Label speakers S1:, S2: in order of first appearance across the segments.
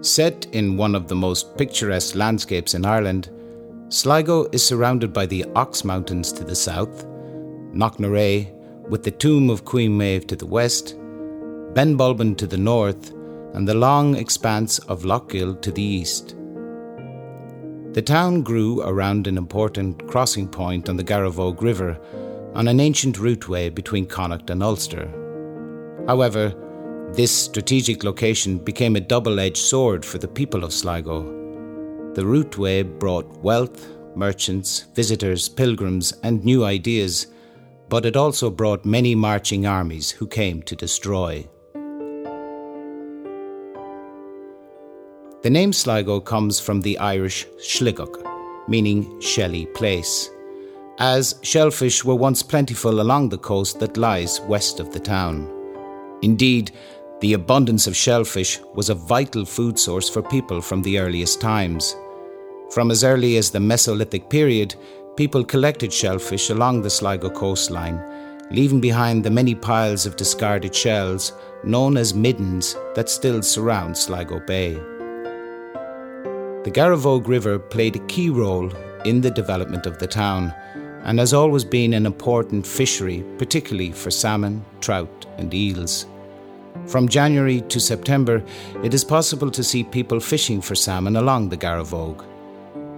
S1: Set in one of the most picturesque landscapes in Ireland, Sligo is surrounded by the Ox Mountains to the south, Knocknarea with the tomb of Queen Maeve to the west, Benbulben to the north, and the long expanse of Loughgill to the east. The town grew around an important crossing point on the Garavogue River on an ancient routeway between Connacht and Ulster. However, this strategic location became a double edged sword for the people of Sligo. The routeway brought wealth, merchants, visitors, pilgrims, and new ideas, but it also brought many marching armies who came to destroy. The name Sligo comes from the Irish Sligeach, meaning shelly place, as shellfish were once plentiful along the coast that lies west of the town. Indeed, the abundance of shellfish was a vital food source for people from the earliest times. From as early as the Mesolithic period, people collected shellfish along the Sligo coastline, leaving behind the many piles of discarded shells known as middens that still surround Sligo Bay. The Garavogue River played a key role in the development of the town and has always been an important fishery, particularly for salmon, trout, and eels. From January to September, it is possible to see people fishing for salmon along the Garavogue.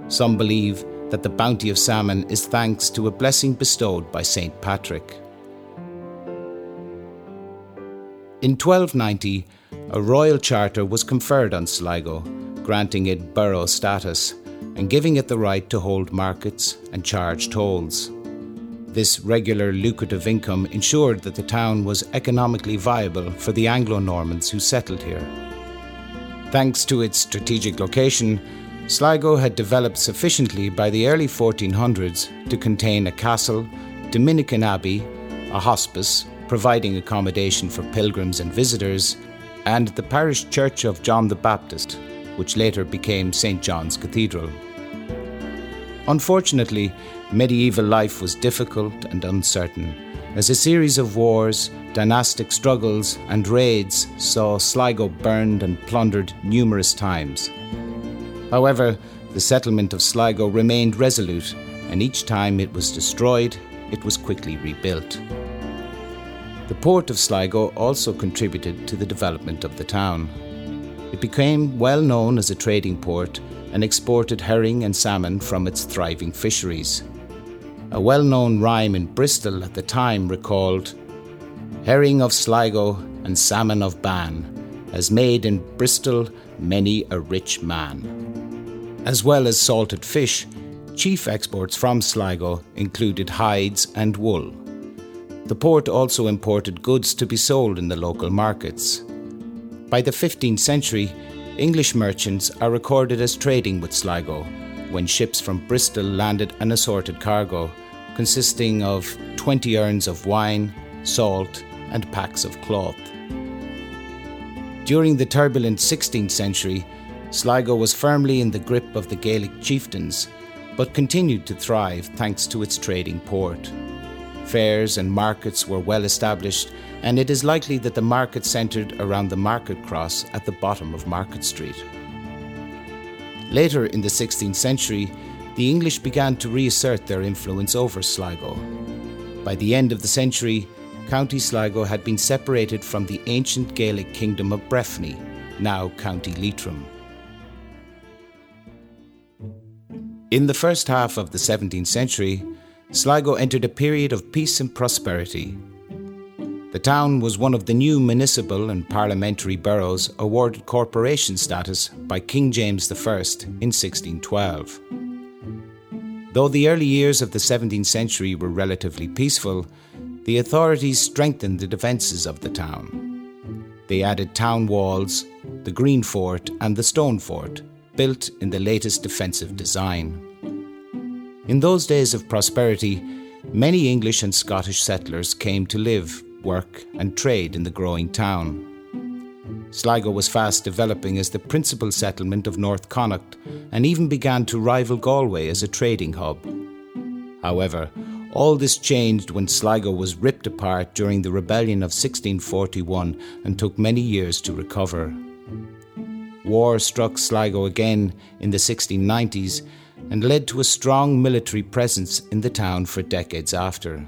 S1: Some believe that the bounty of salmon is thanks to a blessing bestowed by St. Patrick. In 1290, a royal charter was conferred on Sligo, granting it borough status and giving it the right to hold markets and charge tolls. This regular lucrative income ensured that the town was economically viable for the Anglo Normans who settled here. Thanks to its strategic location, Sligo had developed sufficiently by the early 1400s to contain a castle, Dominican Abbey, a hospice, providing accommodation for pilgrims and visitors, and the parish church of John the Baptist, which later became St. John's Cathedral. Unfortunately, medieval life was difficult and uncertain, as a series of wars, dynastic struggles, and raids saw Sligo burned and plundered numerous times. However, the settlement of Sligo remained resolute, and each time it was destroyed, it was quickly rebuilt. The port of Sligo also contributed to the development of the town. It became well known as a trading port and exported herring and salmon from its thriving fisheries. A well known rhyme in Bristol at the time recalled Herring of Sligo and salmon of Bann has made in Bristol many a rich man. As well as salted fish, chief exports from Sligo included hides and wool. The port also imported goods to be sold in the local markets. By the 15th century, English merchants are recorded as trading with Sligo when ships from Bristol landed an assorted cargo consisting of 20 urns of wine, salt, and packs of cloth. During the turbulent 16th century, Sligo was firmly in the grip of the Gaelic chieftains, but continued to thrive thanks to its trading port. Fairs and markets were well established, and it is likely that the market centred around the market cross at the bottom of Market Street. Later in the 16th century, the English began to reassert their influence over Sligo. By the end of the century, County Sligo had been separated from the ancient Gaelic kingdom of Breffni, now County Leitrim. In the first half of the 17th century, Sligo entered a period of peace and prosperity. The town was one of the new municipal and parliamentary boroughs awarded corporation status by King James I in 1612. Though the early years of the 17th century were relatively peaceful, the authorities strengthened the defences of the town. They added town walls, the Green Fort, and the Stone Fort, built in the latest defensive design. In those days of prosperity, many English and Scottish settlers came to live work, and trade in the growing town. Sligo was fast developing as the principal settlement of North Connacht and even began to rival Galway as a trading hub. However, all this changed when Sligo was ripped apart during the rebellion of 1641 and took many years to recover. war struck Sligo again in the 1690s and led to a strong military presence in the town for decades after.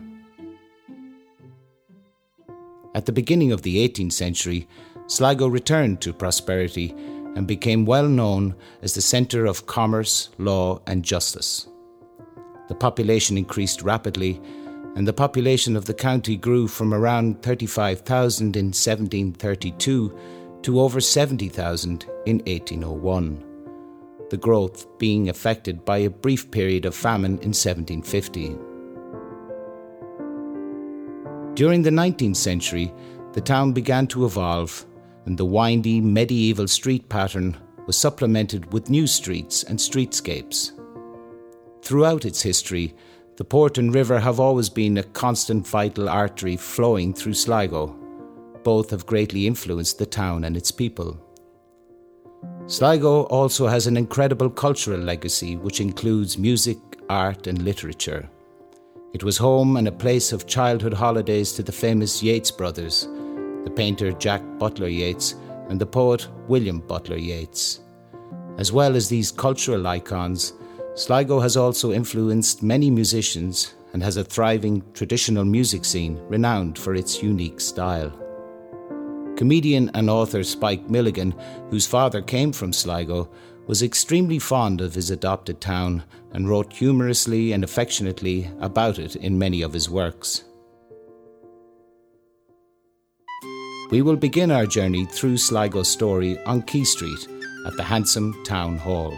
S1: At the beginning of the 18th century, Sligo returned to prosperity and became well known as the centre of commerce, law, and justice. The population increased rapidly, and the population of the county grew from around 35,000 in 1732 to over 70,000 in 1801, the growth being affected by a brief period of famine in 1750. During the 19th century, the town began to evolve, and the windy medieval street pattern was supplemented with new streets and streetscapes. Throughout its history, the port and river have always been a constant vital artery flowing through Sligo. Both have greatly influenced the town and its people. Sligo also has an incredible cultural legacy which includes music, art, and literature. It was home and a place of childhood holidays to the famous Yeats brothers, the painter Jack Butler Yeats and the poet William Butler Yeats. As well as these cultural icons, Sligo has also influenced many musicians and has a thriving traditional music scene renowned for its unique style. Comedian and author Spike Milligan, whose father came from Sligo, was extremely fond of his adopted town and wrote humorously and affectionately about it in many of his works. We will begin our journey through Sligo's story on Quay Street at the handsome Town Hall.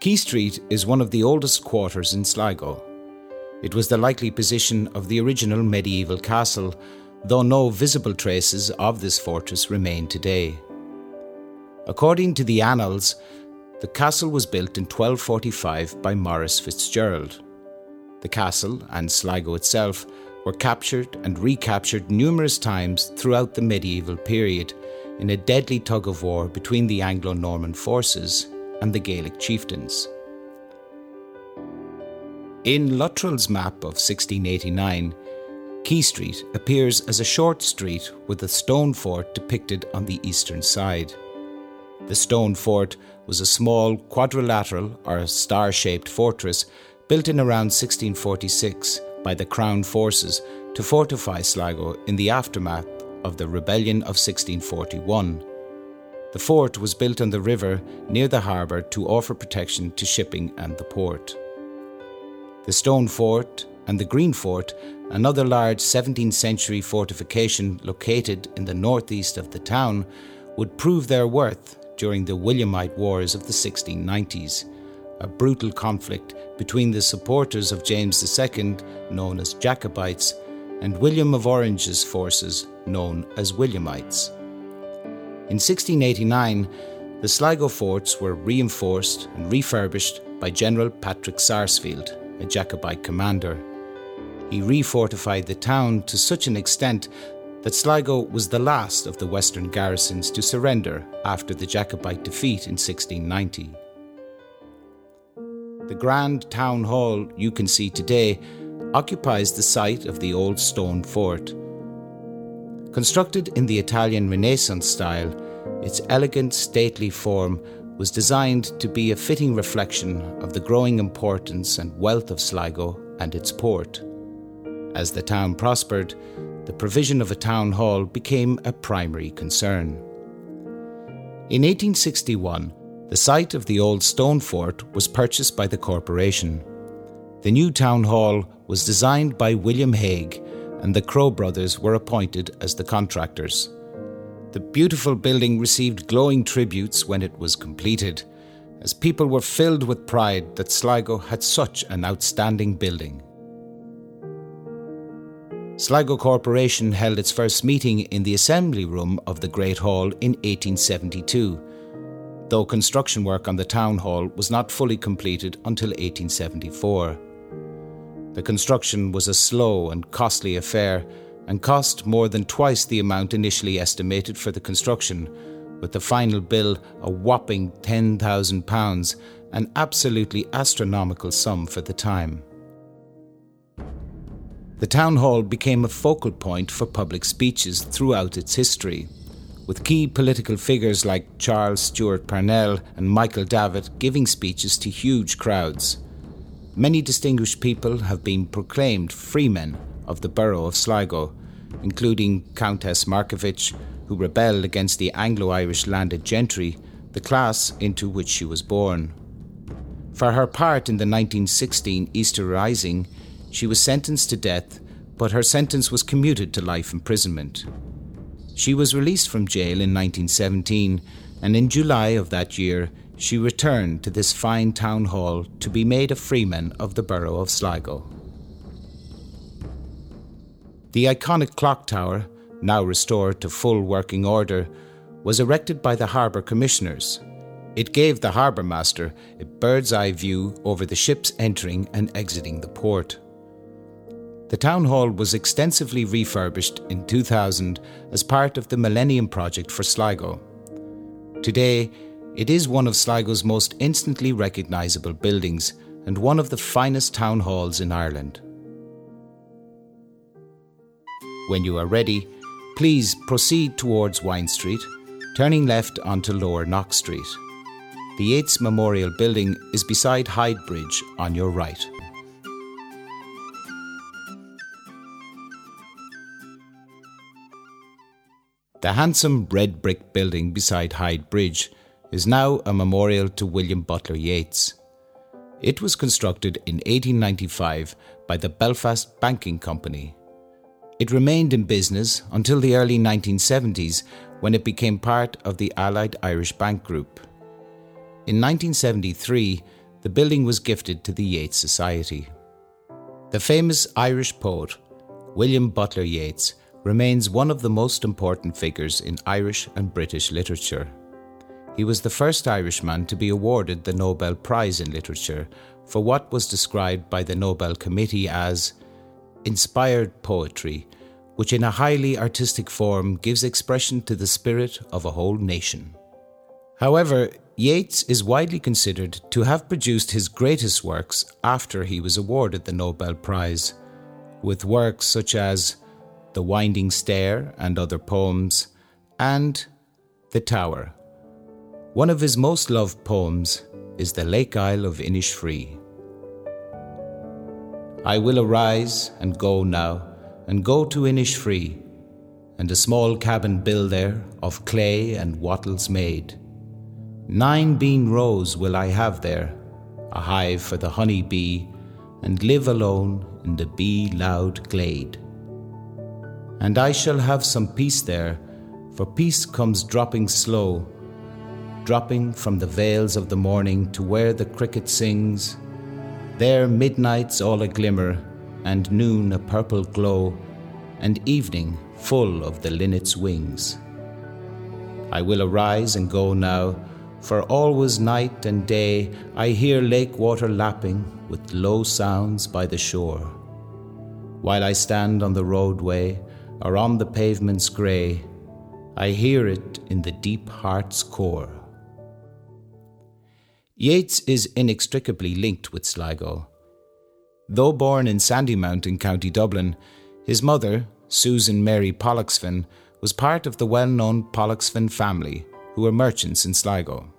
S1: Quay Street is one of the oldest quarters in Sligo. It was the likely position of the original medieval castle, though no visible traces of this fortress remain today. According to the annals, the castle was built in 1245 by Maurice Fitzgerald. The castle and Sligo itself were captured and recaptured numerous times throughout the medieval period in a deadly tug of war between the Anglo Norman forces and the Gaelic chieftains. In Luttrell's map of 1689, Quay Street appears as a short street with a stone fort depicted on the eastern side. The stone fort was a small quadrilateral or star shaped fortress built in around 1646 by the Crown forces to fortify Sligo in the aftermath of the rebellion of 1641. The fort was built on the river near the harbour to offer protection to shipping and the port. The stone fort and the green fort, another large 17th century fortification located in the northeast of the town, would prove their worth during the Williamite Wars of the 1690s, a brutal conflict between the supporters of James II, known as Jacobites, and William of Orange's forces, known as Williamites. In 1689, the Sligo forts were reinforced and refurbished by General Patrick Sarsfield, a Jacobite commander. He refortified the town to such an extent that Sligo was the last of the western garrisons to surrender after the Jacobite defeat in 1690. The grand town hall you can see today occupies the site of the old stone fort. Constructed in the Italian Renaissance style, its elegant, stately form was designed to be a fitting reflection of the growing importance and wealth of Sligo and its port. As the town prospered, the provision of a town hall became a primary concern. In 1861, the site of the old stone fort was purchased by the corporation. The new town hall was designed by William Hague, and the Crow brothers were appointed as the contractors. The beautiful building received glowing tributes when it was completed, as people were filled with pride that Sligo had such an outstanding building. Sligo Corporation held its first meeting in the assembly room of the Great Hall in 1872, though construction work on the Town Hall was not fully completed until 1874. The construction was a slow and costly affair and cost more than twice the amount initially estimated for the construction, with the final bill a whopping £10,000, an absolutely astronomical sum for the time. The town hall became a focal point for public speeches throughout its history. with key political figures like Charles Stewart Parnell and Michael Davitt giving speeches to huge crowds. Many distinguished people have been proclaimed freemen of the borough of Sligo, including Countess Markievicz, who rebelled against the Anglo Irish landed gentry, the class into which she was born. For her part in the 1916 Easter Rising, she was sentenced to death, but her sentence was commuted to life imprisonment. She was released from jail in 1917, and in July of that year, she returned to this fine town hall to be made a freeman of the borough of Sligo. The iconic clock tower, now restored to full working order, was erected by the harbour commissioners. It gave the harbour master a bird's eye view over the ships entering and exiting the port. The town hall was extensively refurbished in 2000 as part of the Millennium Project for Sligo. Today, it is one of Sligo's most instantly recognisable buildings and one of the finest town halls in Ireland. When you are ready, please proceed towards Wine Street, turning left onto Lower Knox Street. The Yeats Memorial Building is beside Hyde Bridge on your right. The handsome red brick building beside Hyde Bridge is now a memorial to William Butler Yeats. It was constructed in 1895 by the Belfast Banking Company. It remained in business until the early 1970s when it became part of the Allied Irish Bank Group. In 1973, the building was gifted to the Yeats Society. The famous Irish poet, William Butler Yeats, remains one of the most important figures in Irish and British literature. He was the first Irishman to be awarded the Nobel Prize in Literature for what was described by the Nobel Committee as inspired poetry, which in a highly artistic form gives expression to the spirit of a whole nation. However, Yeats is widely considered to have produced his greatest works after he was awarded the Nobel Prize, with works such as the Winding Stair and other poems, and The Tower. One of his most loved poems is The Lake Isle of Innisfree. I will arise and go now, and go to Innisfree, and a small cabin build there of clay and wattles made. Nine bean rows will I have there, a hive for the honey bee, and live alone in the bee loud glade. And I shall have some peace there, for peace comes dropping slow, dropping from the vales of the morning to where the cricket sings. There midnight's all a glimmer, and noon a purple glow, and evening full of the linnet's wings. I will arise and go now, for always night and day I hear lake water lapping with low sounds by the shore. While I stand on the roadway, or on the pavement's grey, I hear it in the deep heart's core. Yeats is inextricably linked with Sligo. Though born in Sandymount in County Dublin, his mother, Susan Mary Pollexfen, was part of the well known Pollexfen family, who were merchants in Sligo.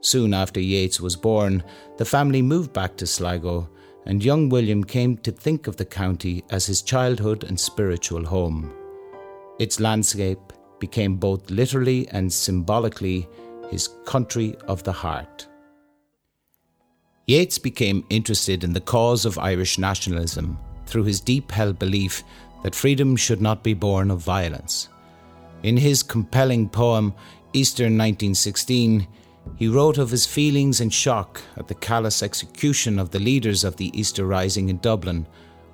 S1: Soon after Yeats was born, the family moved back to Sligo and young William came to think of the county as his childhood and spiritual home. Its landscape became both literally and symbolically his country of the heart. Yeats became interested in the cause of Irish nationalism through his deep held belief that freedom should not be born of violence. In his compelling poem, Easter 1916, he wrote of his feelings and shock at the callous execution of the leaders of the Easter Rising in Dublin,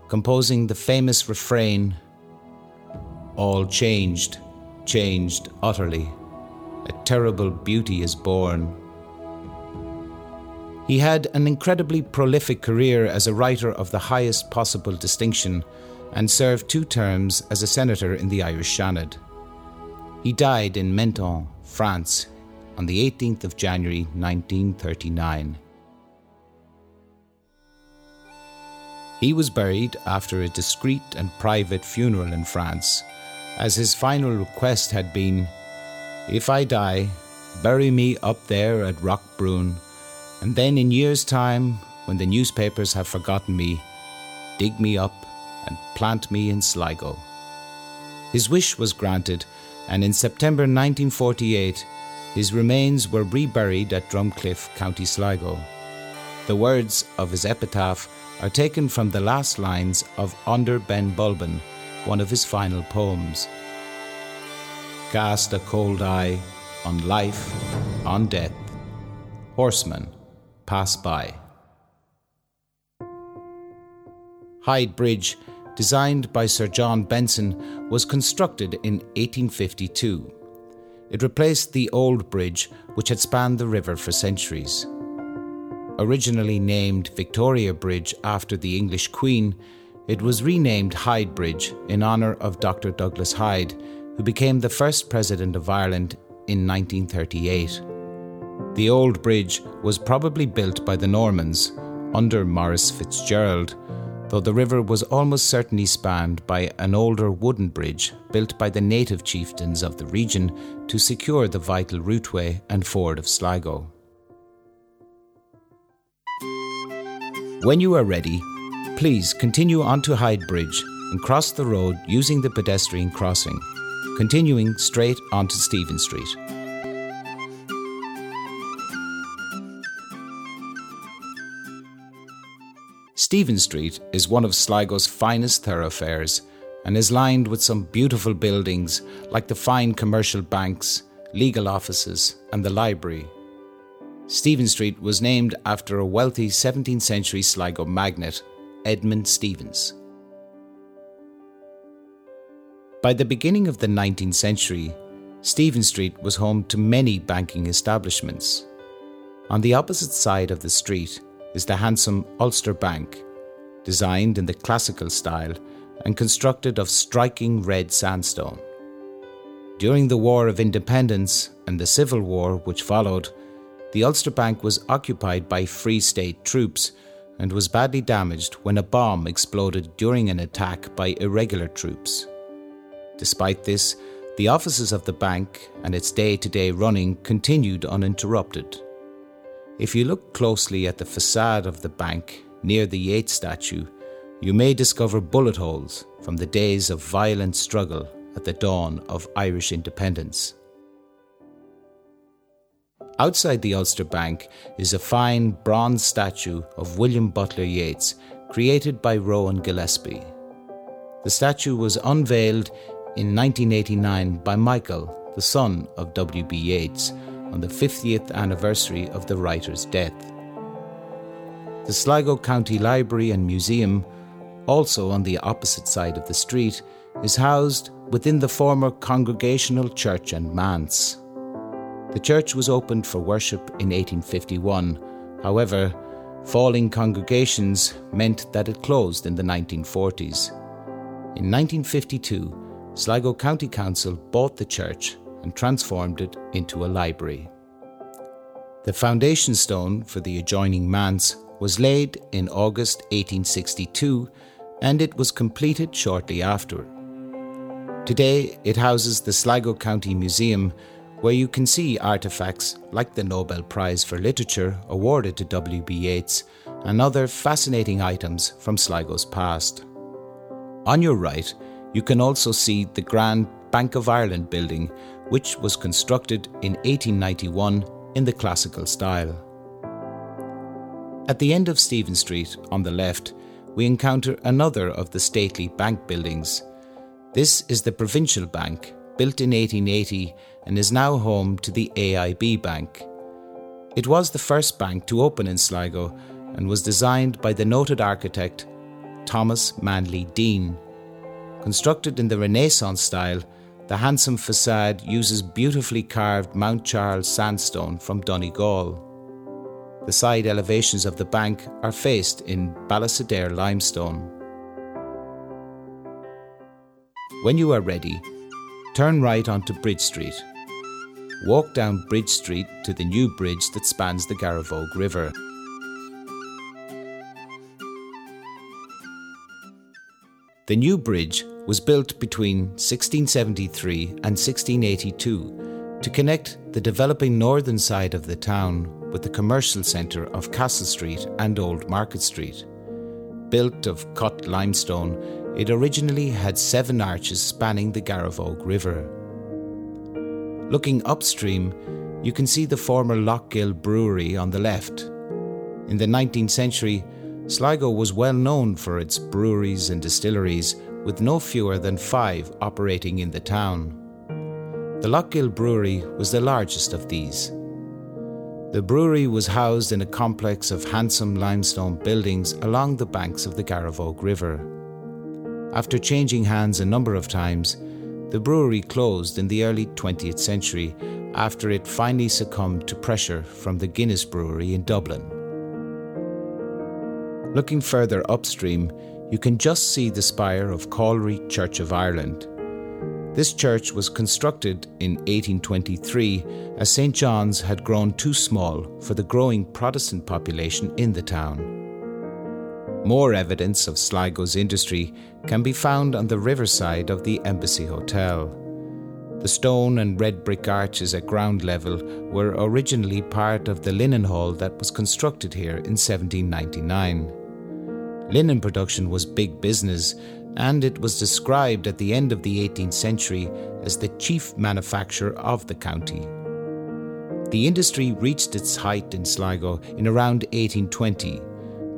S1: composing the famous refrain All changed, changed utterly. A terrible beauty is born. He had an incredibly prolific career as a writer of the highest possible distinction and served two terms as a senator in the Irish Seanad. He died in Menton, France, on the 18th of January 1939. He was buried after a discreet and private funeral in France, as his final request had been If I die, bury me up there at Roquebrune, and then in years' time, when the newspapers have forgotten me, dig me up and plant me in Sligo. His wish was granted, and in September 1948, his remains were reburied at Drumcliff, County Sligo. The words of his epitaph are taken from the last lines of Under Ben Bulben, one of his final poems. Cast a cold eye on life, on death, horsemen pass by. Hyde Bridge, designed by Sir John Benson, was constructed in 1852. It replaced the old bridge, which had spanned the river for centuries. Originally named Victoria Bridge after the English Queen, it was renamed Hyde Bridge in honour of Dr. Douglas Hyde, who became the first President of Ireland in 1938. The old bridge was probably built by the Normans under Maurice Fitzgerald, though the river was almost certainly spanned by an older wooden bridge built by the native chieftains of the region to secure the vital routeway and ford of Sligo. When you are ready, please continue onto Hyde Bridge and cross the road using the pedestrian crossing, continuing straight onto Stephen Street. Stephen Street is one of Sligo's finest thoroughfares and is lined with some beautiful buildings like the fine commercial banks, legal offices, and the library. Stephen Street was named after a wealthy 17th century Sligo magnate, Edmund Stevens. By the beginning of the 19th century, Stephen Street was home to many banking establishments. On the opposite side of the street is the handsome Ulster Bank, designed in the classical style and constructed of striking red sandstone. During the War of Independence and the Civil War which followed, the Ulster Bank was occupied by Free State troops and was badly damaged when a bomb exploded during an attack by irregular troops. Despite this, the offices of the bank and its day to day running continued uninterrupted. If you look closely at the facade of the bank near the Yeats statue, you may discover bullet holes from the days of violent struggle at the dawn of Irish independence. Outside the Ulster Bank is a fine bronze statue of William Butler Yeats, created by Rowan Gillespie. The statue was unveiled in 1989 by Michael, the son of W.B. Yeats, on the 50th anniversary of the writer's death. The Sligo County Library and Museum, also on the opposite side of the street, is housed within the former Congregational Church and Manse. The church was opened for worship in 1851. However, falling congregations meant that it closed in the 1940s. In 1952, Sligo County Council bought the church and transformed it into a library. The foundation stone for the adjoining manse was laid in August 1862 and it was completed shortly after. Today it houses the Sligo County Museum where you can see artefacts like the Nobel Prize for Literature awarded to W.B. Yeats and other fascinating items from Sligo's past. On your right, you can also see the grand Bank of Ireland building which was constructed in 1891 in the classical style. At the end of Stephen Street, on the left, we encounter another of the stately bank buildings. This is the Provincial Bank, built in 1880 and is now home to the AIB Bank. It was the first bank to open in Sligo and was designed by the noted architect Thomas Manly Deane. Constructed in the Renaissance style, the handsome facade uses beautifully carved Mount Charles sandstone from Donegal. The side elevations of the bank are faced in Ballisodare limestone. When you are ready, turn right onto Bridge Street. Walk down Bridge Street to the new bridge that spans the Garavogue River. The new bridge was built between 1673 and 1682 to connect the developing northern side of the town with the commercial centre of Castle Street and Old Market Street. Built of cut limestone, it originally had seven arches spanning the Garavogue River. Looking upstream, you can see the former Loughgill Brewery on the left. In the 19th century, Sligo was well known for its breweries and distilleries, with no fewer than five operating in the town. The Loughgill Brewery was the largest of these. The brewery was housed in a complex of handsome limestone buildings along the banks of the Garavogue River. After changing hands a number of times, the brewery closed in the early 20th century after it finally succumbed to pressure from the Guinness Brewery in Dublin. Looking further upstream, you can just see the spire of Calry Church of Ireland. This church was constructed in 1823 as St. John's had grown too small for the growing Protestant population in the town. More evidence of Sligo's industry can be found on the riverside of the Embassy Hotel. The stone and red brick arches at ground level were originally part of the linen hall that was constructed here in 1799. Linen production was big business, and it was described at the end of the 18th century as the chief manufacture of the county. The industry reached its height in Sligo in around 1820,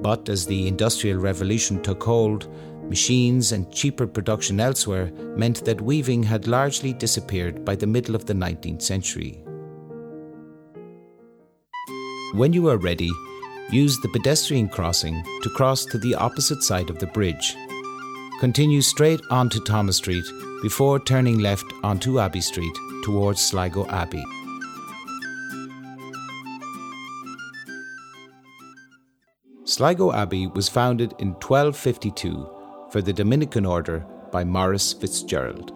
S1: but as the Industrial Revolution took hold, Machines and cheaper production elsewhere meant that weaving had largely disappeared by the middle of the 19th century. When you are ready, use the pedestrian crossing to cross to the opposite side of the bridge. Continue straight onto Thomas Street before turning left onto Abbey Street towards Sligo Abbey. Sligo Abbey was founded in 1252 for the Dominican order by Maurice Fitzgerald.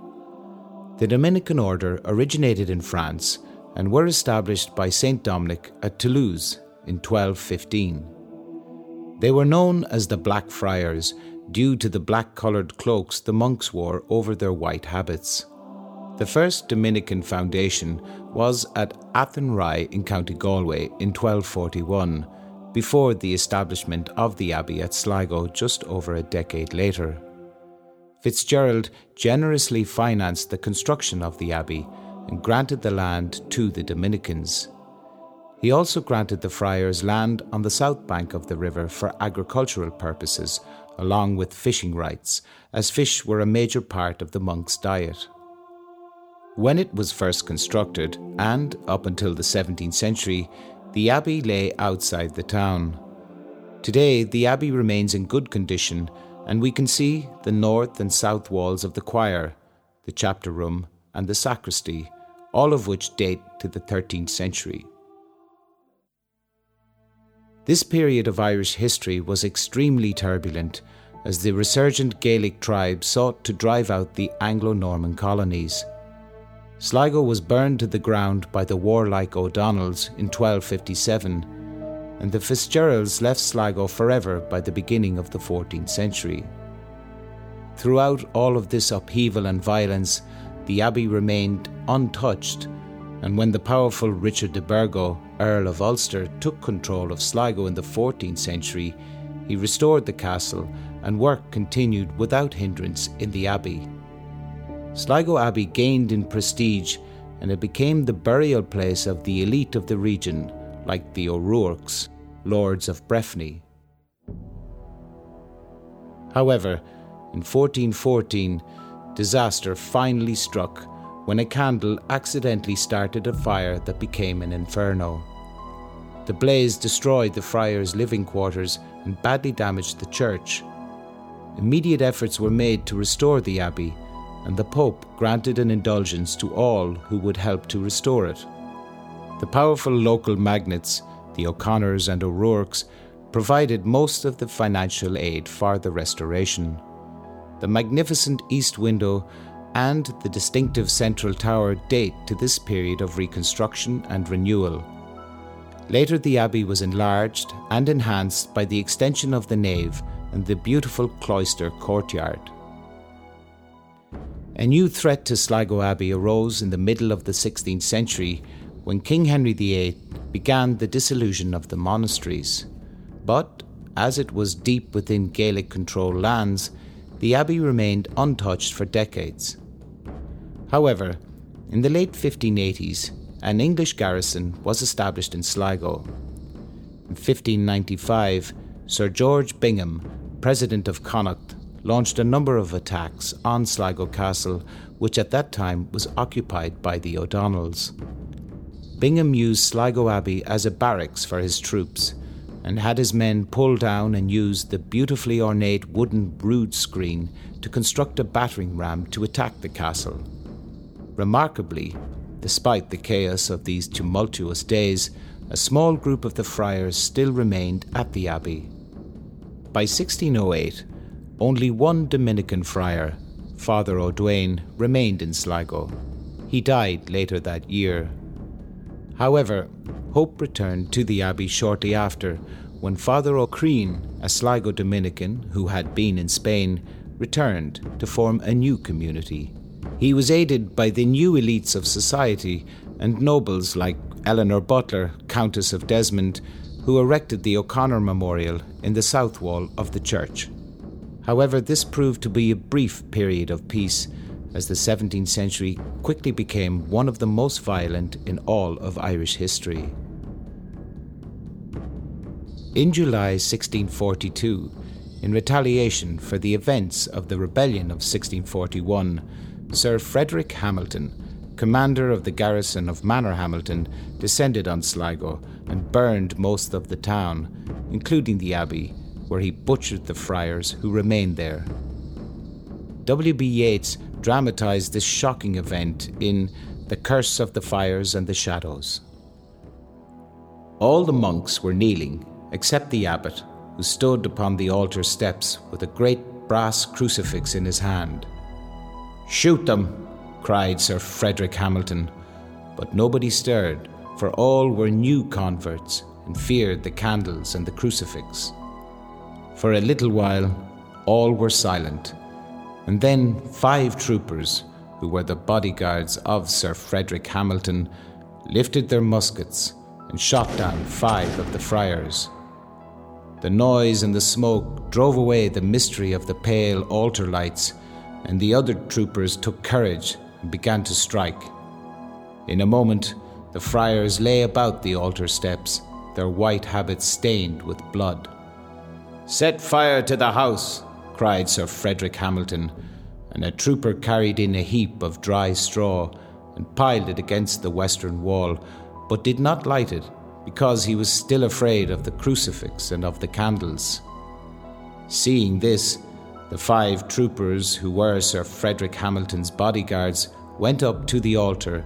S1: The Dominican order originated in France and were established by Saint Dominic at Toulouse in 1215. They were known as the Black Friars due to the black coloured cloaks the monks wore over their white habits. The first Dominican foundation was at Athenry in County Galway in 1241 before the establishment of the Abbey at Sligo just over a decade later. Fitzgerald generously financed the construction of the Abbey and granted the land to the Dominicans. He also granted the friars land on the south bank of the river for agricultural purposes, along with fishing rights, as fish were a major part of the monks' diet. When it was first constructed, and up until the 17th century, the abbey lay outside the town. Today, the abbey remains in good condition, and we can see the north and south walls of the choir, the chapter room, and the sacristy, all of which date to the 13th century. This period of Irish history was extremely turbulent as the resurgent Gaelic tribes sought to drive out the Anglo Norman colonies. Sligo was burned to the ground by the warlike O'Donnells in 1257, and the Fitzgeralds left Sligo forever by the beginning of the 14th century. Throughout all of this upheaval and violence, the abbey remained untouched, and when the powerful Richard de Burgo, Earl of Ulster, took control of Sligo in the 14th century, he restored the castle and work continued without hindrance in the abbey. Sligo Abbey gained in prestige and it became the burial place of the elite of the region, like the O'Rourke's, lords of Breffni. However, in 1414, disaster finally struck when a candle accidentally started a fire that became an inferno. The blaze destroyed the friars' living quarters and badly damaged the church. Immediate efforts were made to restore the abbey and the Pope granted an indulgence to all who would help to restore it. The powerful local magnates, the O'Connors and O'Rourke's, provided most of the financial aid for the restoration. The magnificent east window and the distinctive central tower date to this period of reconstruction and renewal. Later, the abbey was enlarged and enhanced by the extension of the nave and the beautiful cloister courtyard. A new threat to Sligo Abbey arose in the middle of the 16th century when King Henry VIII began the dissolution of the monasteries. But, as it was deep within Gaelic controlled lands, the abbey remained untouched for decades. However, in the late 1580s, an English garrison was established in Sligo. In 1595, Sir George Bingham, President of Connacht, launched a number of attacks on Sligo Castle, which at that time was occupied by the O'Donnells. Bingham used Sligo Abbey as a barracks for his troops and had his men pull down and use the beautifully ornate wooden rood screen to construct a battering ram to attack the castle. Remarkably, despite the chaos of these tumultuous days, a small group of the friars still remained at the abbey. By 1608, only one Dominican friar, Father O'Duane, remained in Sligo. He died later that year. However, hope returned to the abbey shortly after when Father O'Creen, a Sligo Dominican who had been in Spain, returned to form a new community. He was aided by the new elites of society and nobles like Eleanor Butler, Countess of Desmond, who erected the O'Connor Memorial in the south wall of the church. However, this proved to be a brief period of peace, as the 17th century quickly became one of the most violent in all of Irish history. In July 1642, in retaliation for the events of the Rebellion of 1641, Sir Frederick Hamilton, commander of the garrison of Manor Hamilton, descended on Sligo and burned most of the town, including the abbey, where he butchered the friars who remained there. W.B. Yeats dramatized this shocking event in The Curse of the Fires and the Shadows. All the monks were kneeling, except the abbot, who stood upon the altar steps with a great brass crucifix in his hand. Shoot them, cried Sir Frederick Hamilton, but nobody stirred, for all were new converts and feared the candles and the crucifix. For a little while, all were silent, and then five troopers, who were the bodyguards of Sir Frederick Hamilton, lifted their muskets and shot down five of the friars. The noise and the smoke drove away the mystery of the pale altar lights, and the other troopers took courage and began to strike. In a moment, the friars lay about the altar steps, their white habits stained with blood. Set fire to the house, cried Sir Frederick Hamilton, and a trooper carried in a heap of dry straw and piled it against the western wall, but did not light it because he was still afraid of the crucifix and of the candles. Seeing this, the five troopers who were Sir Frederick Hamilton's bodyguards went up to the altar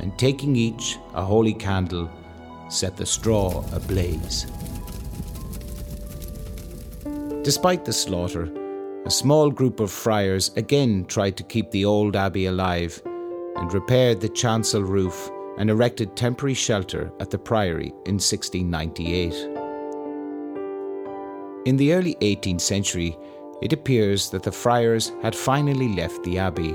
S1: and, taking each a holy candle, set the straw ablaze. Despite the slaughter, a small group of friars again tried to keep the old abbey alive and repaired the chancel roof and erected temporary shelter at the priory in 1698. In the early 18th century, it appears that the friars had finally left the abbey.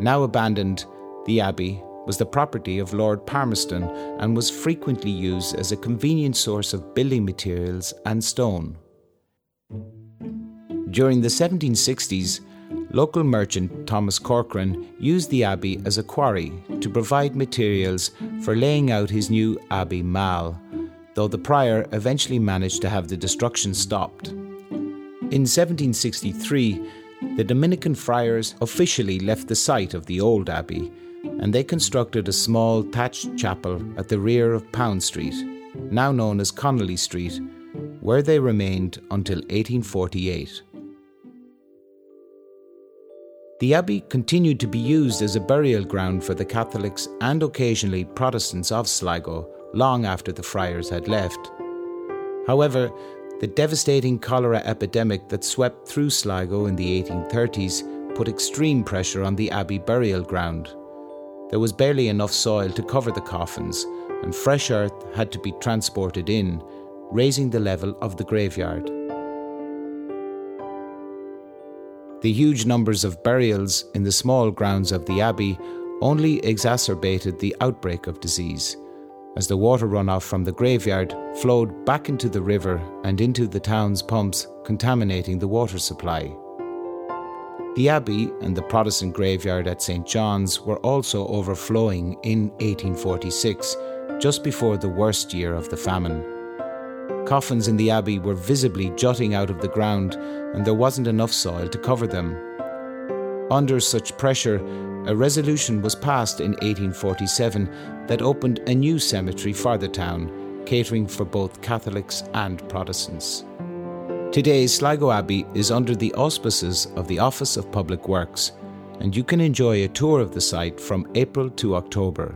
S1: Now abandoned, the abbey was the property of Lord Palmerston and was frequently used as a convenient source of building materials and stone. During the 1760s, local merchant Thomas Corcoran used the abbey as a quarry to provide materials for laying out his new Abbey Mall, though the prior eventually managed to have the destruction stopped. In 1763, the Dominican friars officially left the site of the old abbey and they constructed a small thatched chapel at the rear of Pound Street, now known as Connolly Street, where they remained until 1848. The abbey continued to be used as a burial ground for the Catholics and occasionally Protestants of Sligo long after the friars had left. However, the devastating cholera epidemic that swept through Sligo in the 1830s put extreme pressure on the abbey burial ground. There was barely enough soil to cover the coffins, and fresh earth had to be transported in, raising the level of the graveyard. The huge numbers of burials in the small grounds of the abbey only exacerbated the outbreak of disease, as the water runoff from the graveyard flowed back into the river and into the town's pumps, contaminating the water supply. The abbey and the Protestant graveyard at St. John's were also overflowing in 1846, just before the worst year of the famine. Coffins in the abbey were visibly jutting out of the ground, and there wasn't enough soil to cover them. Under such pressure, a resolution was passed in 1847 that opened a new cemetery for the town, catering for both Catholics and Protestants. Today, Sligo Abbey is under the auspices of the Office of Public Works, and you can enjoy a tour of the site from April to October.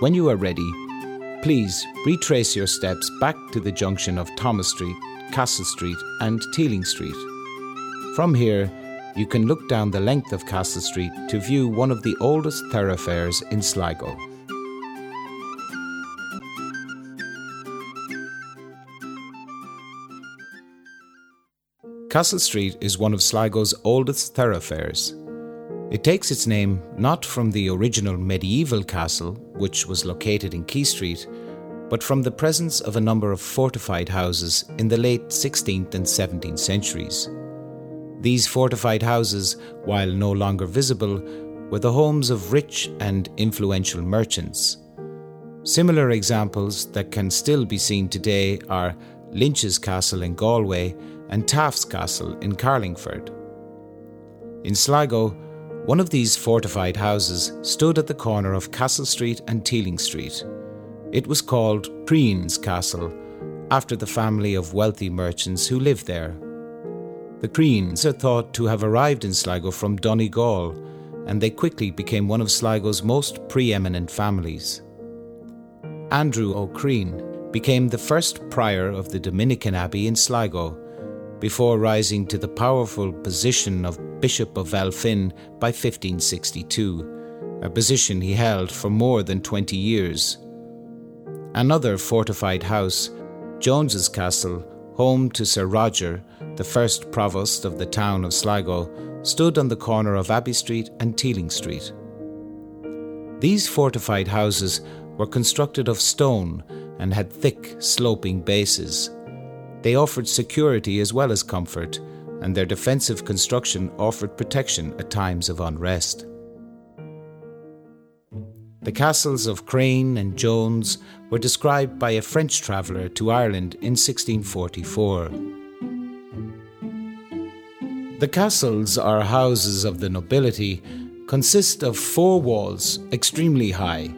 S1: When you are ready, please retrace your steps back to the junction of Thomas Street, Castle Street, and Teeling Street. From here, you can look down the length of Castle Street to view one of the oldest thoroughfares in Sligo. Castle Street is one of Sligo's oldest thoroughfares. It takes its name not from the original medieval castle, which was located in Quay Street, but from the presence of a number of fortified houses in the late 16th and 17th centuries. These fortified houses, while no longer visible, were the homes of rich and influential merchants. Similar examples that can still be seen today are Lynch's Castle in Galway and Taaffe's Castle in Carlingford. In Sligo, one of these fortified houses stood at the corner of Castle Street and Teeling Street. It was called Crean's Castle, after the family of wealthy merchants who lived there. The Creans are thought to have arrived in Sligo from Donegal, and they quickly became one of Sligo's most preeminent families. Andrew O'Crean became the first prior of the Dominican Abbey in Sligo, before rising to the powerful position of Bishop of Elphin by 1562, a position he held for more than 20 years. Another fortified house, Jones's Castle, home to Sir Roger, the first provost of the town of Sligo, stood on the corner of Abbey Street and Teeling Street. These fortified houses were constructed of stone and had thick, sloping bases. They offered security as well as comfort, and their defensive construction offered protection at times of unrest. The castles of Crean and Jones were described by a French traveller to Ireland in 1644. The castles, or houses of the nobility, consist of four walls extremely high,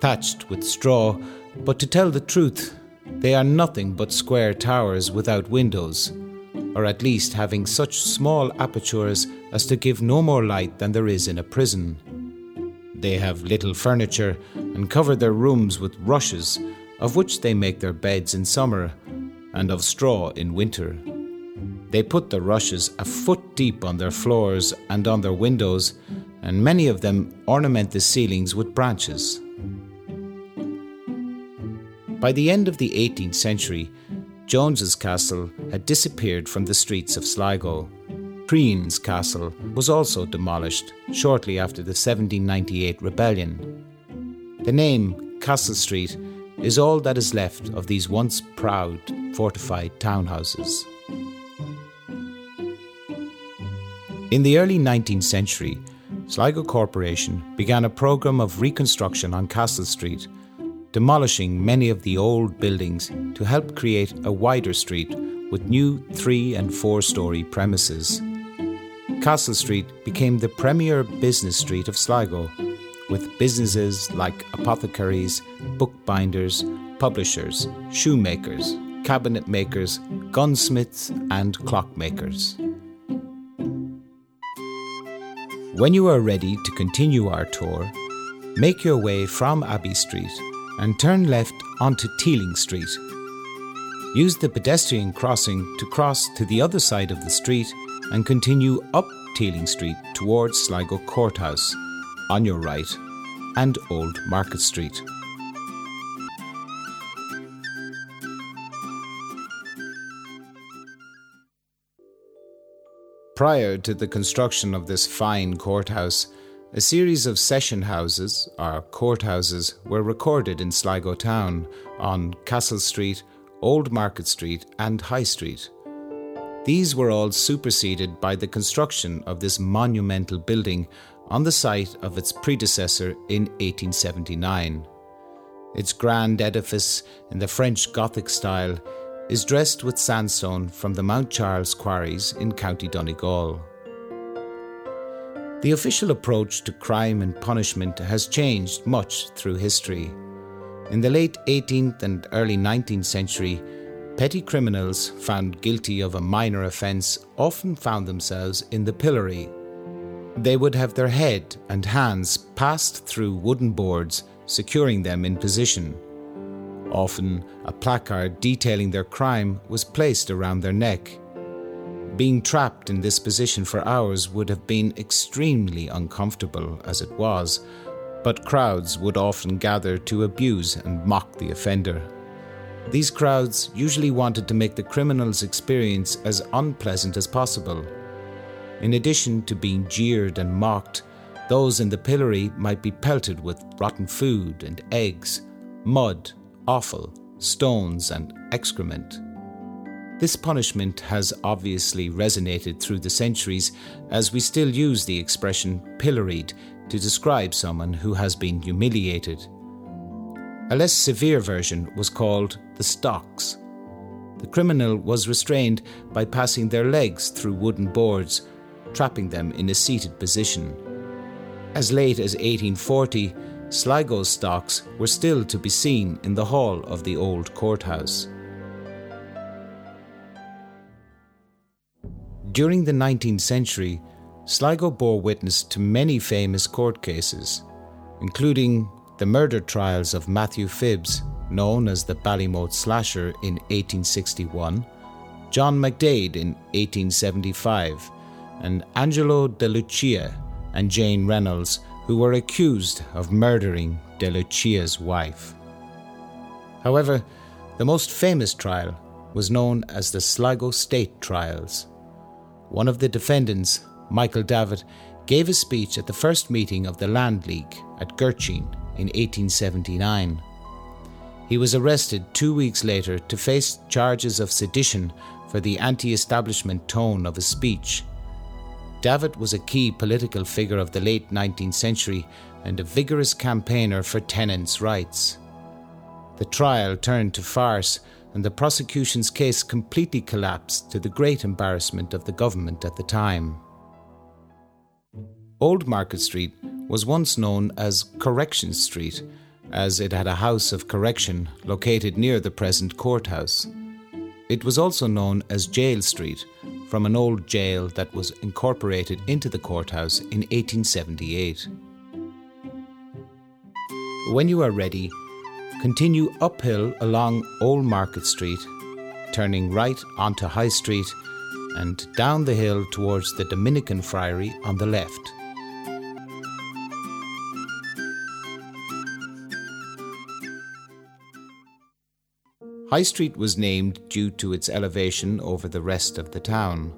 S1: thatched with straw, but to tell the truth, they are nothing but square towers without windows, or at least having such small apertures as to give no more light than there is in a prison. They have little furniture and cover their rooms with rushes, of which they make their beds in summer, and of straw in winter. They put the rushes a foot deep on their floors and on their windows, and many of them ornament the ceilings with branches. By the end of the 18th century, Jones's castle had disappeared from the streets of Sligo. Crean's castle was also demolished shortly after the 1798 rebellion. The name Castle Street is all that is left of these once proud fortified townhouses. In the early 19th century, Sligo Corporation began a programme of reconstruction on Castle Street, demolishing many of the old buildings to help create a wider street with new three and four story premises. Castle Street became the premier business street of Sligo, with businesses like apothecaries, bookbinders, publishers, shoemakers, cabinet makers, gunsmiths, and clockmakers. When you are ready to continue our tour, make your way from Abbey Street and turn left onto Teeling Street. Use the pedestrian crossing to cross to the other side of the street and continue up Teeling Street towards Sligo Courthouse on your right and Old Market Street. Prior to the construction of this fine courthouse, a series of session houses, or courthouses, were recorded in Sligo town on Castle Street, Old Market Street, and High Street. These were all superseded by the construction of this monumental building on the site of its predecessor in 1879. Its grand edifice in the French Gothic style is dressed with sandstone from the Mount Charles quarries in County Donegal. The official approach to crime and punishment has changed much through history. In the late 18th and early 19th century, petty criminals found guilty of a minor offence often found themselves in the pillory. They would have their head and hands passed through wooden boards, securing them in position. Often, a placard detailing their crime was placed around their neck. Being trapped in this position for hours would have been extremely uncomfortable as it was, but crowds would often gather to abuse and mock the offender. These crowds usually wanted to make the criminal's experience as unpleasant as possible. In addition to being jeered and mocked, those in the pillory might be pelted with rotten food and eggs, mud, offal, stones, and excrement. This punishment has obviously resonated through the centuries as we still use the expression pilloried to describe someone who has been humiliated. A less severe version was called the stocks. The criminal was restrained by passing their legs through wooden boards, trapping them in a seated position. As late as 1840, Sligo's stocks were still to be seen in the hall of the old courthouse. During the 19th century, Sligo bore witness to many famous court cases, including the murder trials of Matthew Phibbs, known as the Ballymote Slasher in 1861, John McDaid in 1875, and Angelo De Lucia and Jane Reynolds who were accused of murdering De Lucia's wife. However, the most famous trial was known as the Sligo State Trials. One of the defendants, Michael Davitt, gave a speech at the first meeting of the Land League at Gurteen in 1879. He was arrested two weeks later to face charges of sedition for the anti establishment tone of his speech Davitt was a key political figure of the late 19th century and a vigorous campaigner for tenants' rights. The trial turned to farce, and the prosecution's case completely collapsed to the great embarrassment of the government at the time. Old Market Street was once known as Correction Street, as it had a house of correction located near the present courthouse. It was also known as Jail Street from an old jail that was incorporated into the courthouse in 1878. When you are ready, continue uphill along Old Market Street, turning right onto High Street and down the hill towards the Dominican Friary on the left. High Street was named due to its elevation over the rest of the town.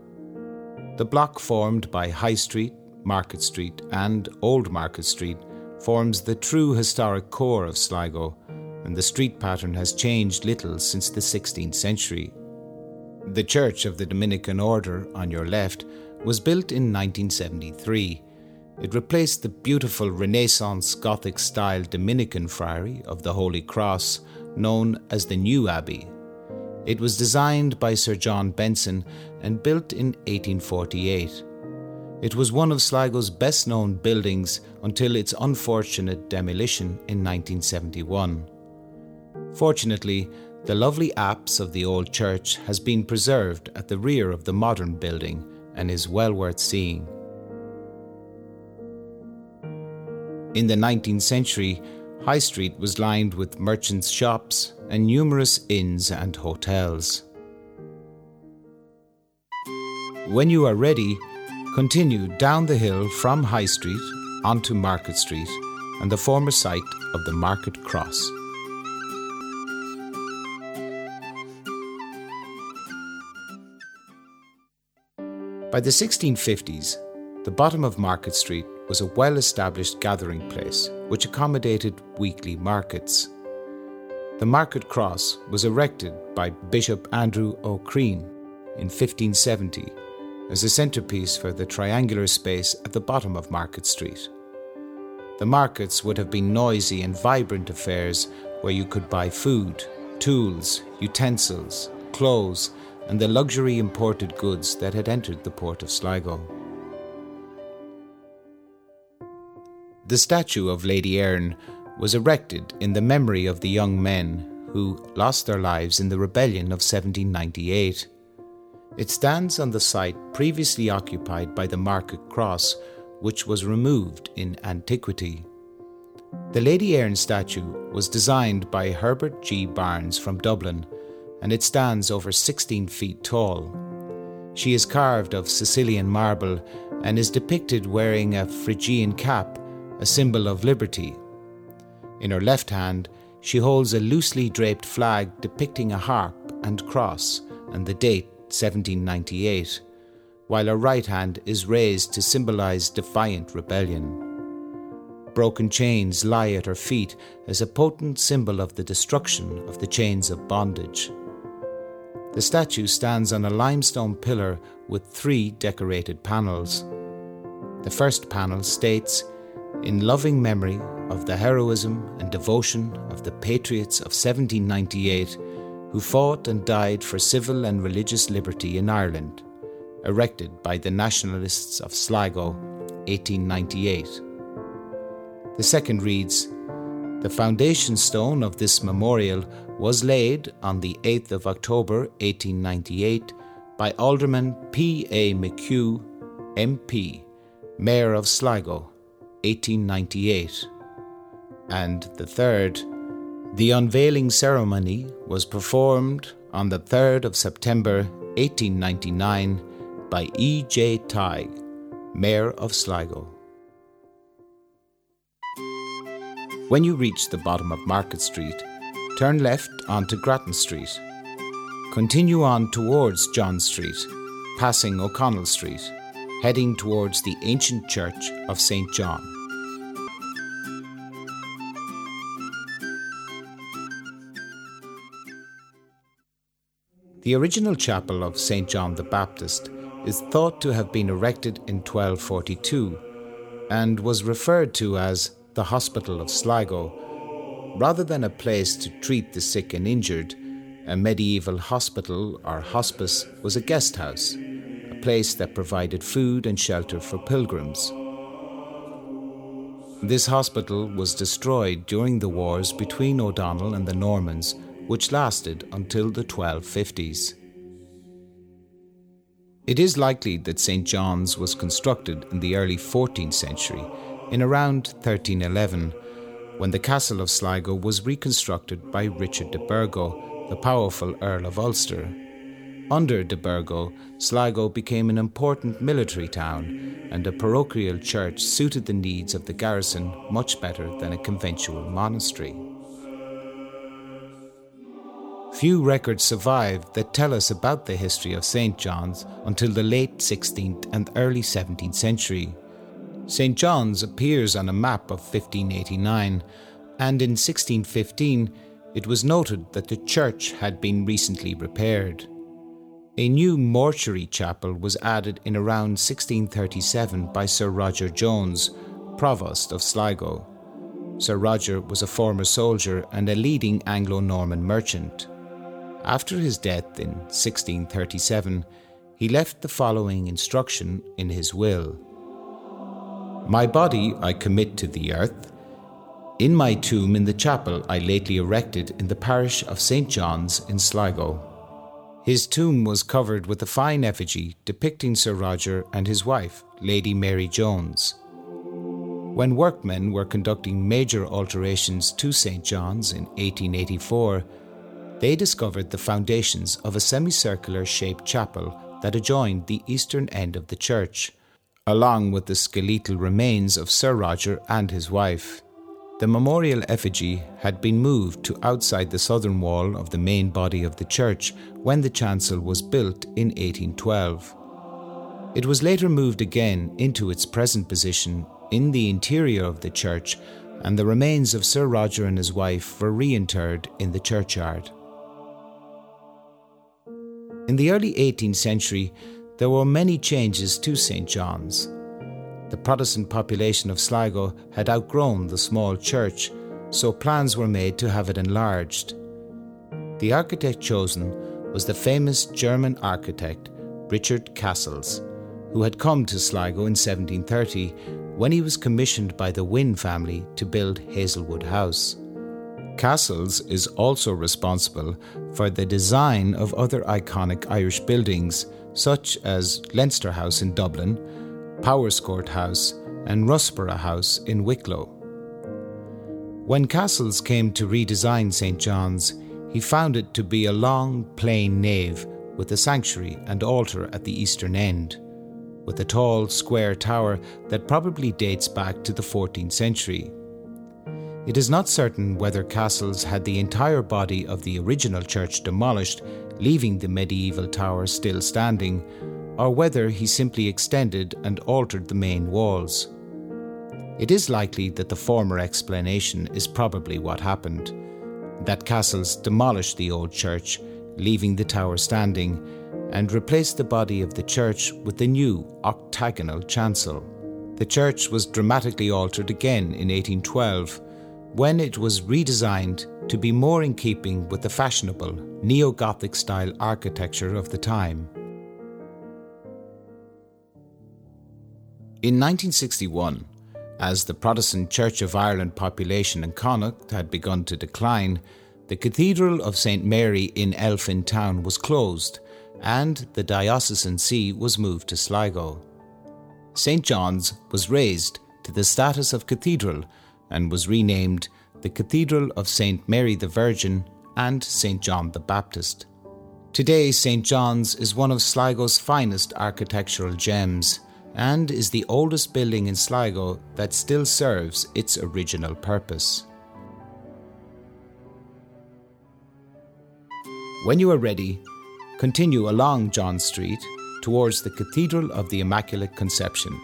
S1: The block formed by High Street, Market Street, and Old Market Street forms the true historic core of Sligo, and the street pattern has changed little since the 16th century. The Church of the Dominican Order, on your left, was built in 1973. It replaced the beautiful Renaissance Gothic style Dominican Friary of the Holy Cross known as the New Abbey. It was designed by Sir John Benson and built in 1848. It was one of Sligo's best known buildings until its unfortunate demolition in 1971. Fortunately, the lovely apse of the old church has been preserved at the rear of the modern building and is well worth seeing. In the 19th century, High Street was lined with merchants' shops and numerous inns and hotels. When you are ready, continue down the hill from High Street onto Market Street and the former site of the Market Cross. By the 1650s, the bottom of Market Street was a well established gathering place which accommodated weekly markets. The Market Cross was erected by Bishop Andrew O'Crean in 1570 as a centrepiece for the triangular space at the bottom of Market Street. The markets would have been noisy and vibrant affairs where you could buy food, tools, utensils, clothes, and the luxury imported goods that had entered the port of Sligo. The statue of Lady Erin was erected in the memory of the young men who lost their lives in the rebellion of 1798. It stands on the site previously occupied by the Market Cross, which was removed in antiquity. The Lady Erin statue was designed by Herbert G. Barnes from Dublin, and it stands over 16 feet tall. She is carved of Sicilian marble and is depicted wearing a Phrygian cap, a symbol of liberty. In her left hand, she holds a loosely draped flag depicting a harp and cross and the date 1798, while her right hand is raised to symbolize defiant rebellion. Broken chains lie at her feet as a potent symbol of the destruction of the chains of bondage. The statue stands on a limestone pillar with three decorated panels. The first panel states, In loving memory of the heroism and devotion of the patriots of 1798 who fought and died for civil and religious liberty in Ireland, erected by the Nationalists of Sligo, 1898. The second reads The foundation stone of this memorial was laid on the 8th of October 1898 by Alderman P. A. McHugh, MP, Mayor of Sligo, 1898. And the third, the unveiling ceremony was performed on the 3rd of September 1899 by E. J. Tighe, Mayor of Sligo. When you reach the bottom of Market Street, turn left onto Grattan Street. Continue on towards John Street, passing O'Connell Street, heading towards the ancient church of St. John. The original chapel of St. John the Baptist is thought to have been erected in 1242 and was referred to as the Hospital of Sligo. Rather than a place to treat the sick and injured, a medieval hospital or hospice was a guest house, a place that provided food and shelter for pilgrims. This hospital was destroyed during the wars between O'Donnell and the Normans, which lasted until the 1250s. It is likely that St. John's was constructed in the early 14th century in around 1311, when the castle of Sligo was reconstructed by Richard de Burgo, the powerful Earl of Ulster. Under de Burgo, Sligo became an important military town, and a parochial church suited the needs of the garrison much better than a conventual monastery. Few records survive that tell us about the history of St. John's until the late 16th and early 17th century. St. John's appears on a map of 1589, and in 1615 it was noted that the church had been recently repaired. A new mortuary chapel was added in around 1637 by Sir Roger Jones, Provost of Sligo. Sir Roger was a former soldier and a leading Anglo Norman merchant. After his death in 1637, he left the following instruction in his will. My body I commit to the earth. In my tomb in the chapel I lately erected in the parish of St. John's in Sligo. His tomb was covered with a fine effigy depicting Sir Roger and his wife, Lady Mary Jones. When workmen were conducting major alterations to St. John's in 1884, they discovered the foundations of a semicircular shaped chapel that adjoined the eastern end of the church along with the skeletal remains of Sir Roger and his wife. The memorial effigy had been moved to outside the southern wall of the main body of the church when the chancel was built in 1812. It was later moved again into its present position in the interior of the church, and the remains of Sir Roger and his wife were reinterred in the churchyard. In the early 18th century, there were many changes to St. John's. The Protestant population of Sligo had outgrown the small church, so plans were made to have it enlarged. The architect chosen was the famous German architect Richard Cassels, who had come to Sligo in 1730 when he was commissioned by the Wynne family to build Hazelwood House. Cassels is also responsible for the design of other iconic Irish buildings, such as Leinster House in Dublin Powerscourt House, and Russborough House in Wicklow. When Cassels came to redesign St. John's, he found it to be a long, plain nave with a sanctuary and altar at the eastern end, with a tall, square tower that probably dates back to the 14th century. It is not certain whether Cassels had the entire body of the original church demolished, leaving the medieval tower still standing, or whether he simply extended and altered the main walls. It is likely that the former explanation is probably what happened that Cassels demolished the old church, leaving the tower standing, and replaced the body of the church with the new octagonal chancel. The church was dramatically altered again in 1812 when it was redesigned to be more in keeping with the fashionable neo Gothic style architecture of the time. In 1961, as the Protestant Church of Ireland population in Connacht had begun to decline, the Cathedral of St Mary in Elphin Town was closed and the diocesan see was moved to Sligo. St John's was raised to the status of cathedral and was renamed the Cathedral of St Mary the Virgin and St John the Baptist. Today, St John's is one of Sligo's finest architectural gems and is the oldest building in Sligo that still serves its original purpose. When you are ready, continue along John Street towards the Cathedral of the Immaculate Conception.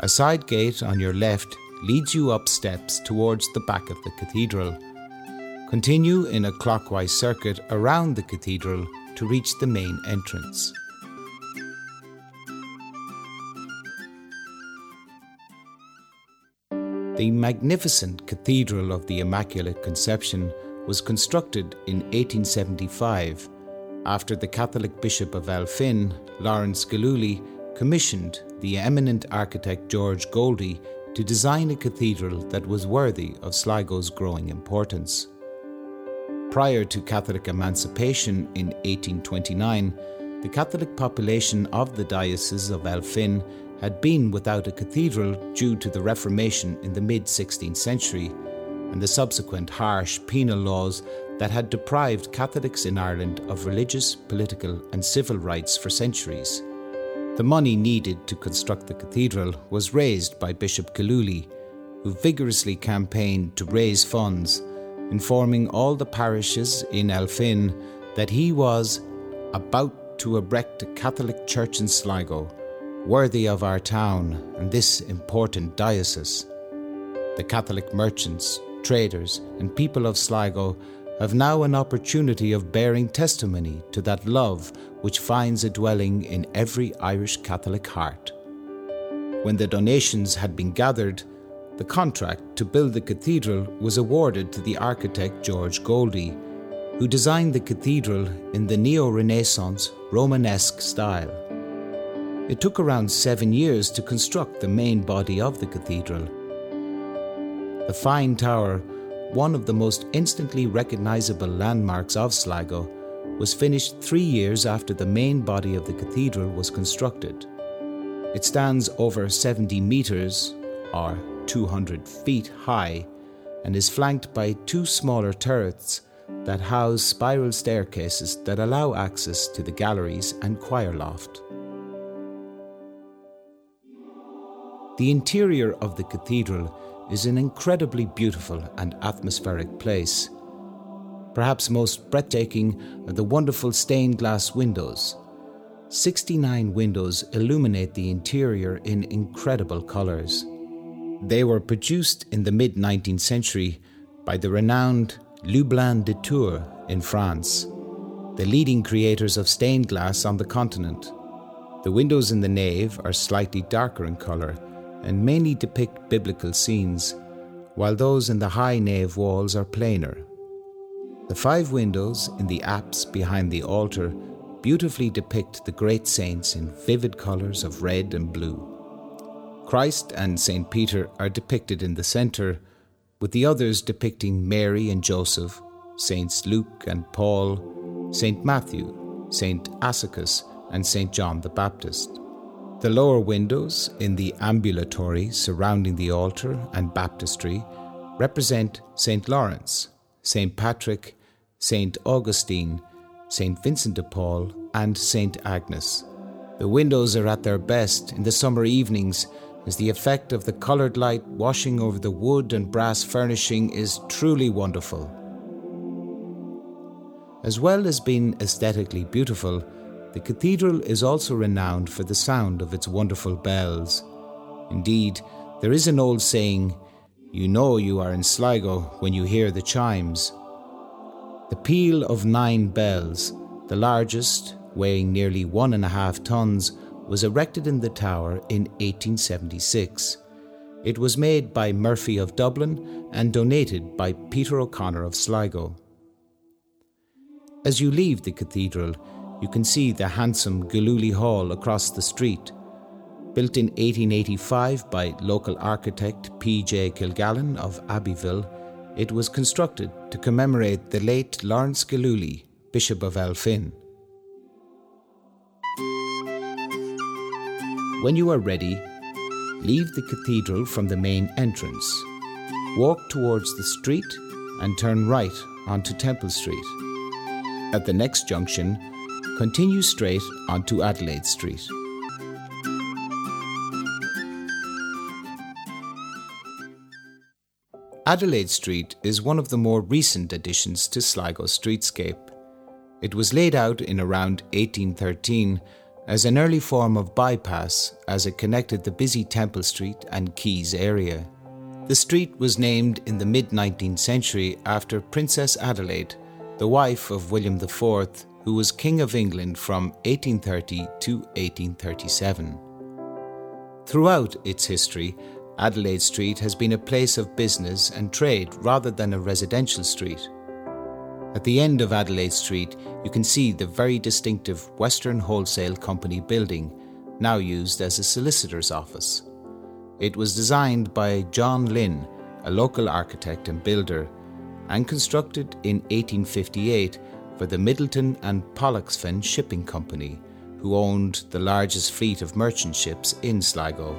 S1: A side gate on your left leads you up steps towards the back of the cathedral. Continue in a clockwise circuit around the cathedral to reach the main entrance. The magnificent Cathedral of the Immaculate Conception was constructed in 1875 after the Catholic Bishop of Elphin, Lawrence Gillooly, commissioned the eminent architect George Goldie to design a cathedral that was worthy of Sligo's growing importance. Prior to Catholic emancipation in 1829, the Catholic population of the Diocese of Elphin had been without a cathedral due to the Reformation in the mid 16th century and the subsequent harsh penal laws that had deprived Catholics in Ireland of religious, political, and civil rights for centuries. The money needed to construct the cathedral was raised by Bishop Gillooly, who vigorously campaigned to raise funds, informing all the parishes in Elphin that he was about to erect a Catholic church in Sligo worthy of our town and this important diocese. The Catholic merchants, traders, and people of Sligo have now an opportunity of bearing testimony to that love which finds a dwelling in every Irish Catholic heart. When the donations had been gathered, the contract to build the cathedral was awarded to the architect George Goldie, who designed the cathedral in the neo Renaissance Romanesque style. It took around seven years to construct the main body of the cathedral. The fine tower, one of the most instantly recognisable landmarks of Sligo, was finished three years after the main body of the cathedral was constructed. It stands over 70 metres, or 200 feet high, and is flanked by two smaller turrets that house spiral staircases that allow access to the galleries and choir loft. The interior of the cathedral is an incredibly beautiful and atmospheric place. Perhaps most breathtaking are the wonderful stained glass windows. 69 windows illuminate the interior in incredible colours. They were produced in the mid 19th century by the renowned Lobin de Tours in France, the leading creators of stained glass on the continent. The windows in the nave are slightly darker in colour and mainly depict biblical scenes, while those in the high nave walls are plainer. The five windows in the apse behind the altar beautifully depict the great saints in vivid colours of red and blue. Christ and St. Peter are depicted in the centre, with the others depicting Mary and Joseph, Saints Luke and Paul, St. Matthew, St. Asicus, and St. John the Baptist. The lower windows in the ambulatory surrounding the altar and baptistry represent St. Lawrence, St. Patrick, St. Augustine, St. Vincent de Paul, and St. Agnes. The windows are at their best in the summer evenings as the effect of the coloured light washing over the wood and brass furnishing is truly wonderful. As well as being aesthetically beautiful, the cathedral is also renowned for the sound of its wonderful bells. Indeed, there is an old saying, you know you are in Sligo when you hear the chimes. The peal of nine bells, the largest, weighing nearly one and a half tons, was erected in the tower in 1876. It was made by Murphy of Dublin and donated by Peter O'Connor of Sligo. As you leave the cathedral, you can see the handsome Gillooly Hall across the street Built in 1885 by local architect P.J. Kilgallen of Abbeyville, it was constructed to commemorate the late Lawrence Gillooly, Bishop of Elphin. When you are ready, leave the cathedral from the main entrance. Walk towards the street and turn right onto Temple Street. At the next junction, continue straight onto Adelaide Street. Adelaide Street is one of the more recent additions to Sligo streetscape. It was laid out in around 1813 as an early form of bypass as it connected the busy Temple Street and Quays area. The street was named in the mid 19th century after Princess Adelaide, the wife of William IV, who was King of England from 1830 to 1837. Throughout its history, Adelaide Street has been a place of business and trade rather than a residential street. At the end of Adelaide Street, you can see the very distinctive Western Wholesale Company building, now used as a solicitor's office. It was designed by John Lynn, a local architect and builder, and constructed in 1858 for the Middleton and Pollexfen Shipping Company, who owned the largest fleet of merchant ships in Sligo.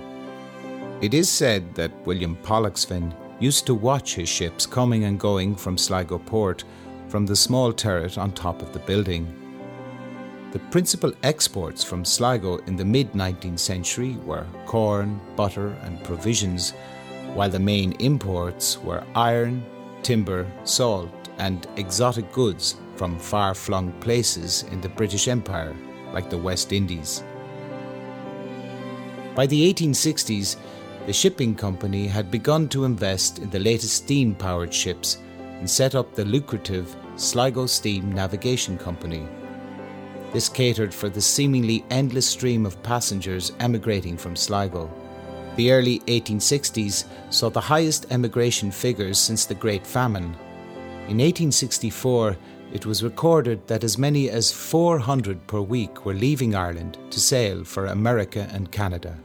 S1: It is said that William Pollexfen used to watch his ships coming and going from Sligo port from the small turret on top of the building. The principal exports from Sligo in the mid 19th century were corn, butter, and provisions, while the main imports were iron, timber, salt, and exotic goods from far flung places in the British Empire, like the West Indies. By the 1860s, the shipping company had begun to invest in the latest steam powered ships and set up the lucrative Sligo Steam Navigation Company. This catered for the seemingly endless stream of passengers emigrating from Sligo. The early 1860s saw the highest emigration figures since the Great Famine. In 1864, it was recorded that as many as 400 per week were leaving Ireland to sail for America and Canada.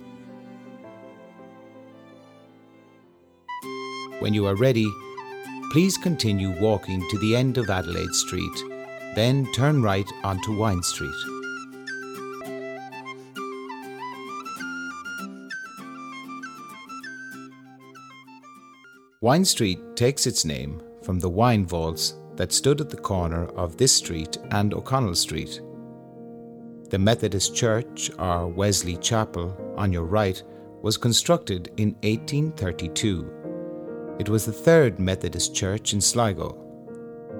S1: When you are ready, please continue walking to the end of Adelaide Street, then turn right onto Wine Street. Wine Street takes its name from the wine vaults that stood at the corner of this street and O'Connell Street. The Methodist Church, or Wesley Chapel, on your right, was constructed in 1832 it was the third Methodist church in Sligo.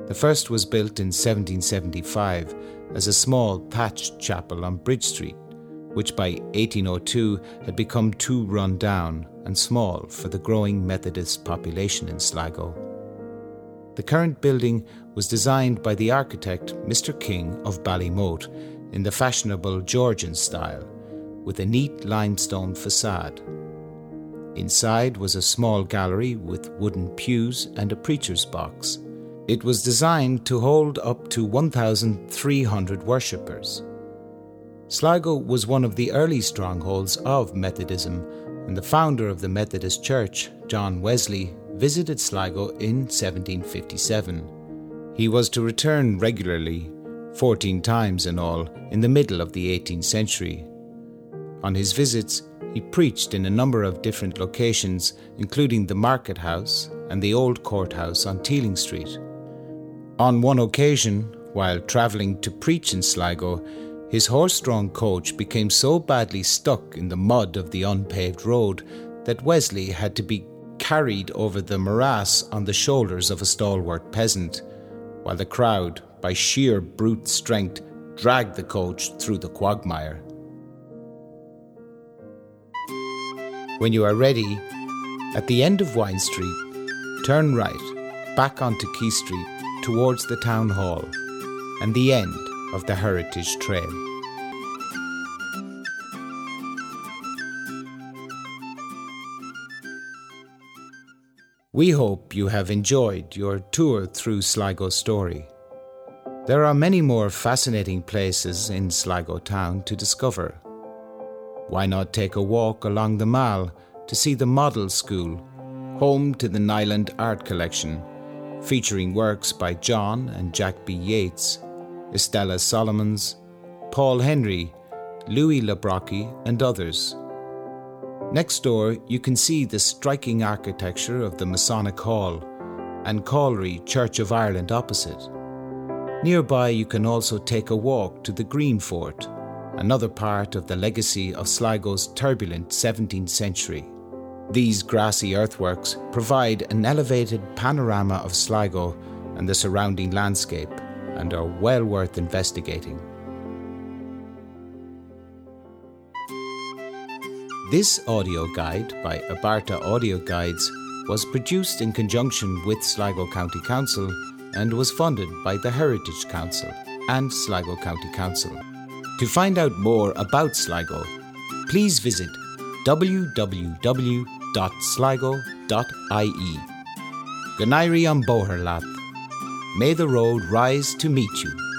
S1: The first was built in 1775 as a small thatched chapel on Bridge Street, which by 1802 had become too run down and small for the growing Methodist population in Sligo. The current building was designed by the architect Mr. King of Ballymote in the fashionable Georgian style, with a neat limestone facade. Inside was a small gallery with wooden pews and a preacher's box. It was designed to hold up to 1,300 worshippers. Sligo was one of the early strongholds of Methodism, and the founder of the Methodist Church, John Wesley, visited Sligo in 1757. He was to return regularly, 14 times in all, in the middle of the 18th century. On his visits, he preached in a number of different locations, including the Market House and the Old Courthouse on Teeling Street. On one occasion, while travelling to preach in Sligo, his horse drawn coach became so badly stuck in the mud of the unpaved road that Wesley had to be carried over the morass on the shoulders of a stalwart peasant, while the crowd, by sheer brute strength, dragged the coach through the quagmire. When you are ready, at the end of Wine Street, turn right, back onto Quay Street towards the Town Hall and the end of the Heritage Trail. We hope you have enjoyed your tour through Sligo story. There are many more fascinating places in Sligo town to discover. Why not take a walk along the Mall to see the Model School, home to the Niland Art Collection, featuring works by John and Jack B. Yeats, Estella Solomons, Paul Henry, Louis Le Brocquy, and others. Next door, you can see the striking architecture of the Masonic Hall and Calry Church of Ireland opposite. Nearby, you can also take a walk to the Green Fort another part of the legacy of Sligo's turbulent 17th century. These grassy earthworks provide an elevated panorama of Sligo and the surrounding landscape and are well worth investigating. This audio guide by Abarta Audio Guides was produced in conjunction with Sligo County Council and was funded by the Heritage Council and Sligo County Council. To find out more about Sligo, please visit www.sligo.ie. Ganairi on Boherlath. May the road rise to meet you.